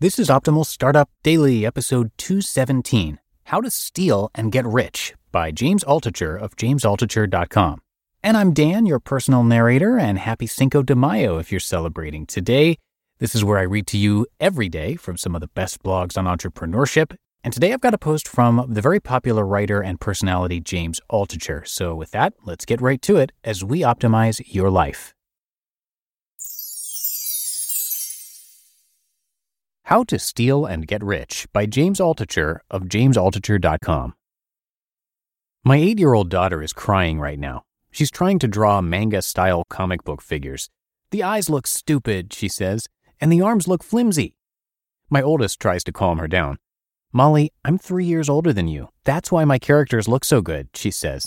This is Optimal Startup Daily, episode 217 How to Steal and Get Rich by James Altucher of jamesaltucher.com. And I'm Dan, your personal narrator, and happy Cinco de Mayo if you're celebrating today. This is where I read to you every day from some of the best blogs on entrepreneurship. And today I've got a post from the very popular writer and personality James Altucher. So with that, let's get right to it as we optimize your life. How to Steal and Get Rich by James Altucher of jamesaltucher.com. My eight year old daughter is crying right now. She's trying to draw manga style comic book figures. The eyes look stupid, she says, and the arms look flimsy. My oldest tries to calm her down. Molly, I'm three years older than you. That's why my characters look so good, she says.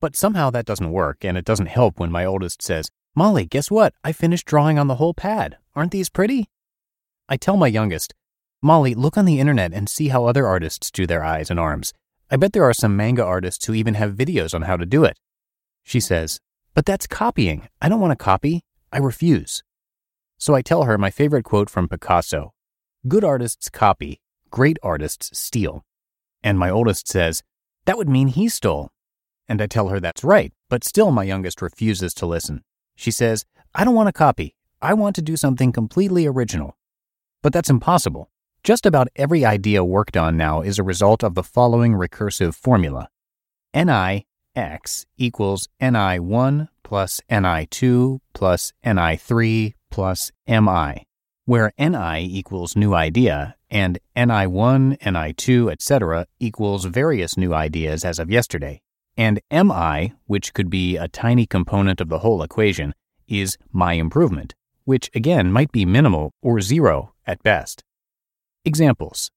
But somehow that doesn't work, and it doesn't help when my oldest says, Molly, guess what? I finished drawing on the whole pad. Aren't these pretty? I tell my youngest, Molly, look on the internet and see how other artists do their eyes and arms. I bet there are some manga artists who even have videos on how to do it. She says, But that's copying. I don't want to copy. I refuse. So I tell her my favorite quote from Picasso Good artists copy, great artists steal. And my oldest says, That would mean he stole. And I tell her that's right, but still my youngest refuses to listen. She says, I don't want to copy. I want to do something completely original. But that's impossible. Just about every idea worked on now is a result of the following recursive formula Nix equals Ni1 plus Ni2 plus Ni3 plus Mi, where Ni equals new idea and Ni1, Ni2, etc. equals various new ideas as of yesterday, and Mi, which could be a tiny component of the whole equation, is my improvement, which again might be minimal or zero at best. Examples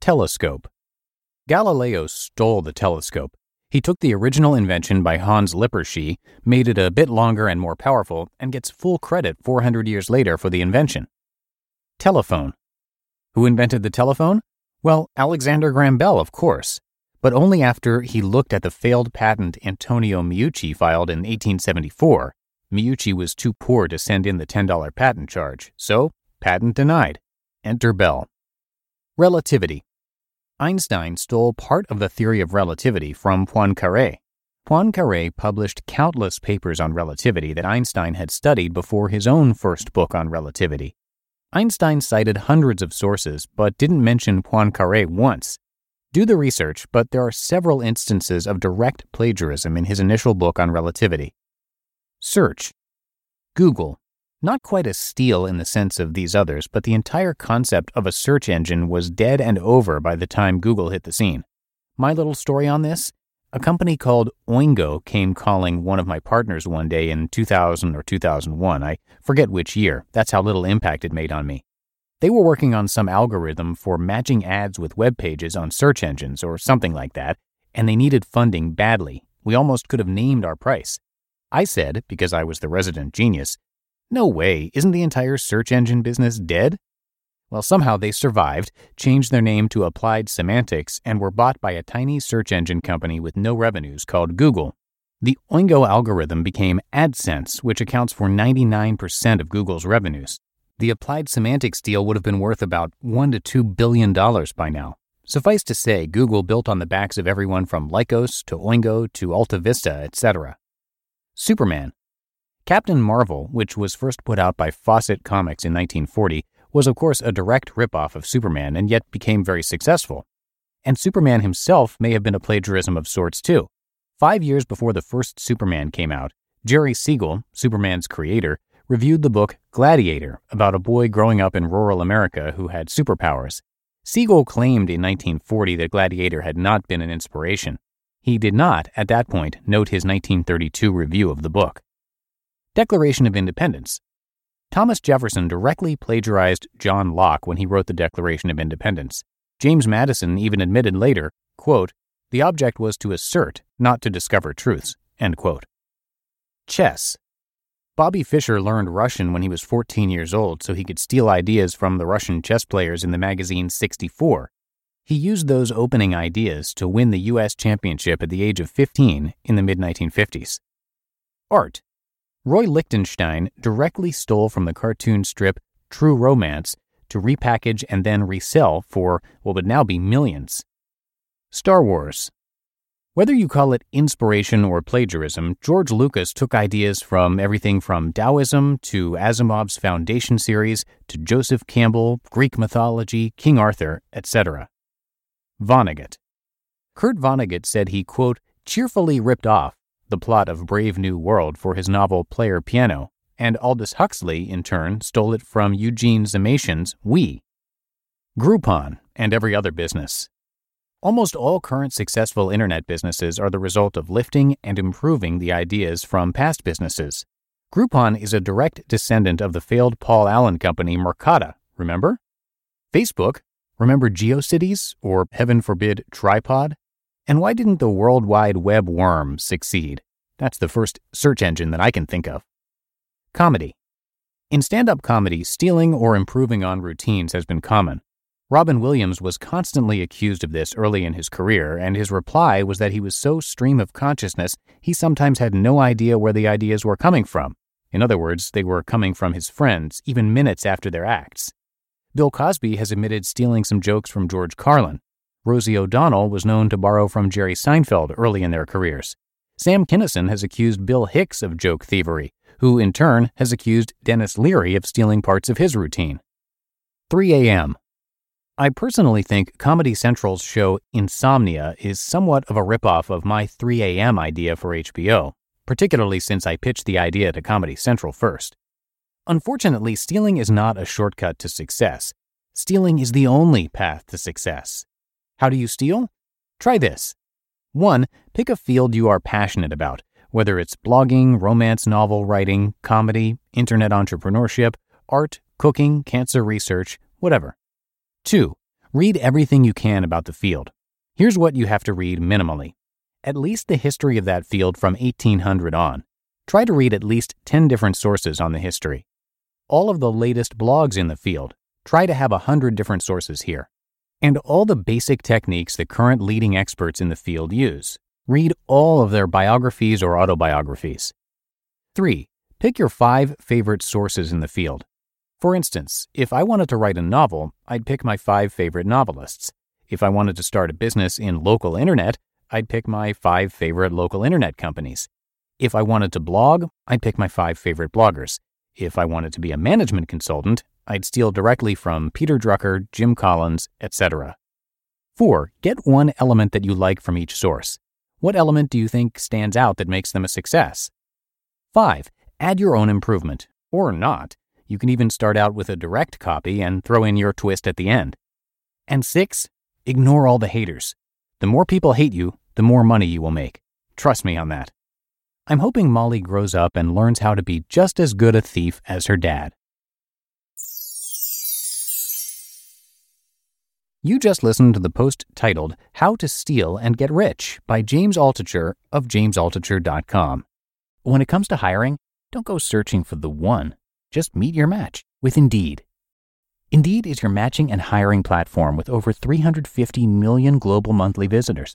Telescope. Galileo stole the telescope. He took the original invention by Hans Lippershey, made it a bit longer and more powerful, and gets full credit 400 years later for the invention. Telephone. Who invented the telephone? Well, Alexander Graham Bell, of course, but only after he looked at the failed patent Antonio Meucci filed in 1874. Meucci was too poor to send in the $10 patent charge, so patent denied. Enter Bell. Relativity. Einstein stole part of the theory of relativity from Poincaré. Poincaré published countless papers on relativity that Einstein had studied before his own first book on relativity. Einstein cited hundreds of sources, but didn't mention Poincaré once. Do the research, but there are several instances of direct plagiarism in his initial book on relativity. Search. Google. Not quite a steal in the sense of these others, but the entire concept of a search engine was dead and over by the time Google hit the scene. My little story on this? A company called Oingo came calling one of my partners one day in 2000 or 2001. I forget which year. That's how little impact it made on me. They were working on some algorithm for matching ads with web pages on search engines or something like that, and they needed funding badly. We almost could have named our price. I said, because I was the resident genius, no way, isn't the entire search engine business dead? Well, somehow they survived, changed their name to Applied Semantics, and were bought by a tiny search engine company with no revenues called Google. The Oingo algorithm became AdSense, which accounts for 99% of Google's revenues. The Applied Semantics deal would have been worth about 1 to 2 billion dollars by now. Suffice to say, Google built on the backs of everyone from Lycos to Oingo to AltaVista, etc. Superman, Captain Marvel, which was first put out by Fawcett Comics in 1940, was, of course, a direct ripoff of Superman and yet became very successful. And Superman himself may have been a plagiarism of sorts, too. Five years before the first Superman came out, Jerry Siegel, Superman's creator, reviewed the book Gladiator about a boy growing up in rural America who had superpowers. Siegel claimed in 1940 that Gladiator had not been an inspiration. He did not, at that point, note his 1932 review of the book. Declaration of Independence. Thomas Jefferson directly plagiarized John Locke when he wrote the Declaration of Independence. James Madison even admitted later, quote, the object was to assert, not to discover truths, end quote. Chess. Bobby Fischer learned Russian when he was 14 years old so he could steal ideas from the Russian chess players in the magazine 64. He used those opening ideas to win the U.S. championship at the age of 15 in the mid 1950s. Art. Roy Lichtenstein directly stole from the cartoon strip True Romance to repackage and then resell for what would now be millions. Star Wars. Whether you call it inspiration or plagiarism, George Lucas took ideas from everything from Taoism to Asimov's Foundation series to Joseph Campbell, Greek mythology, King Arthur, etc. Vonnegut. Kurt Vonnegut said he, quote, cheerfully ripped off the plot of Brave New World for his novel Player Piano, and Aldous Huxley, in turn, stole it from Eugene Zamyatin's We. Groupon and every other business. Almost all current successful internet businesses are the result of lifting and improving the ideas from past businesses. Groupon is a direct descendant of the failed Paul Allen company Mercata, remember? Facebook, remember GeoCities or, heaven forbid, Tripod? And why didn't the World Wide Web worm succeed? That's the first search engine that I can think of. Comedy. In stand up comedy, stealing or improving on routines has been common. Robin Williams was constantly accused of this early in his career, and his reply was that he was so stream of consciousness he sometimes had no idea where the ideas were coming from. In other words, they were coming from his friends, even minutes after their acts. Bill Cosby has admitted stealing some jokes from George Carlin. Rosie O'Donnell was known to borrow from Jerry Seinfeld early in their careers. Sam Kinison has accused Bill Hicks of joke thievery, who in turn has accused Denis Leary of stealing parts of his routine. 3 a.m. I personally think Comedy Central's show Insomnia is somewhat of a ripoff of my 3 a.m. idea for HBO, particularly since I pitched the idea to Comedy Central first. Unfortunately, stealing is not a shortcut to success. Stealing is the only path to success. How do you steal? Try this. 1. Pick a field you are passionate about, whether it's blogging, romance novel writing, comedy, internet entrepreneurship, art, cooking, cancer research, whatever. 2. Read everything you can about the field. Here's what you have to read minimally at least the history of that field from 1800 on. Try to read at least 10 different sources on the history. All of the latest blogs in the field. Try to have a 100 different sources here. And all the basic techniques the current leading experts in the field use. Read all of their biographies or autobiographies. 3. Pick your five favorite sources in the field. For instance, if I wanted to write a novel, I'd pick my five favorite novelists. If I wanted to start a business in local internet, I'd pick my five favorite local internet companies. If I wanted to blog, I'd pick my five favorite bloggers. If I wanted to be a management consultant, I'd steal directly from Peter Drucker, Jim Collins, etc. 4. Get one element that you like from each source. What element do you think stands out that makes them a success? 5. Add your own improvement, or not. You can even start out with a direct copy and throw in your twist at the end. And six, ignore all the haters. The more people hate you, the more money you will make. Trust me on that. I'm hoping Molly grows up and learns how to be just as good a thief as her dad. You just listened to the post titled How to Steal and Get Rich by James Altucher of jamesaltucher.com. When it comes to hiring, don't go searching for the one. Just meet your match with Indeed. Indeed is your matching and hiring platform with over 350 million global monthly visitors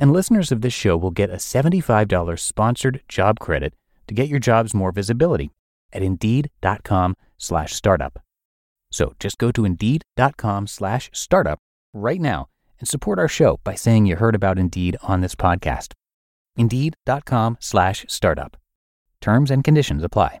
And listeners of this show will get a $75 sponsored job credit to get your jobs more visibility at indeed.com slash startup. So just go to indeed.com slash startup right now and support our show by saying you heard about Indeed on this podcast. Indeed.com slash startup. Terms and conditions apply.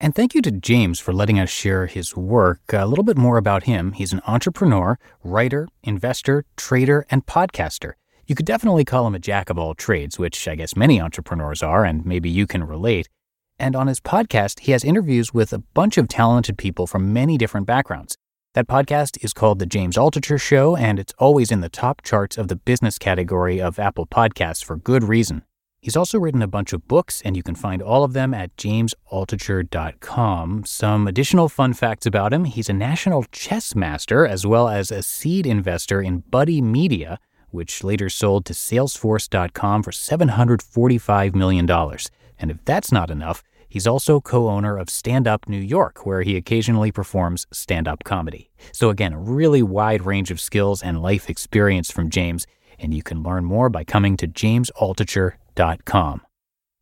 And thank you to James for letting us share his work. Uh, a little bit more about him. He's an entrepreneur, writer, investor, trader, and podcaster. You could definitely call him a jack of all trades, which I guess many entrepreneurs are, and maybe you can relate. And on his podcast, he has interviews with a bunch of talented people from many different backgrounds. That podcast is called The James Altucher Show, and it's always in the top charts of the business category of Apple Podcasts for good reason. He's also written a bunch of books, and you can find all of them at jamesaltucher.com. Some additional fun facts about him he's a national chess master as well as a seed investor in Buddy Media, which later sold to Salesforce.com for $745 million. And if that's not enough, he's also co owner of Stand Up New York, where he occasionally performs stand up comedy. So, again, a really wide range of skills and life experience from James and you can learn more by coming to jamesaltucher.com.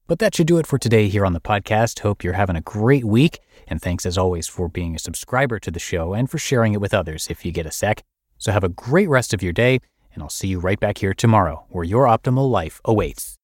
But that should do it for today here on the podcast. Hope you're having a great week, and thanks as always for being a subscriber to the show and for sharing it with others if you get a sec. So have a great rest of your day, and I'll see you right back here tomorrow where your optimal life awaits.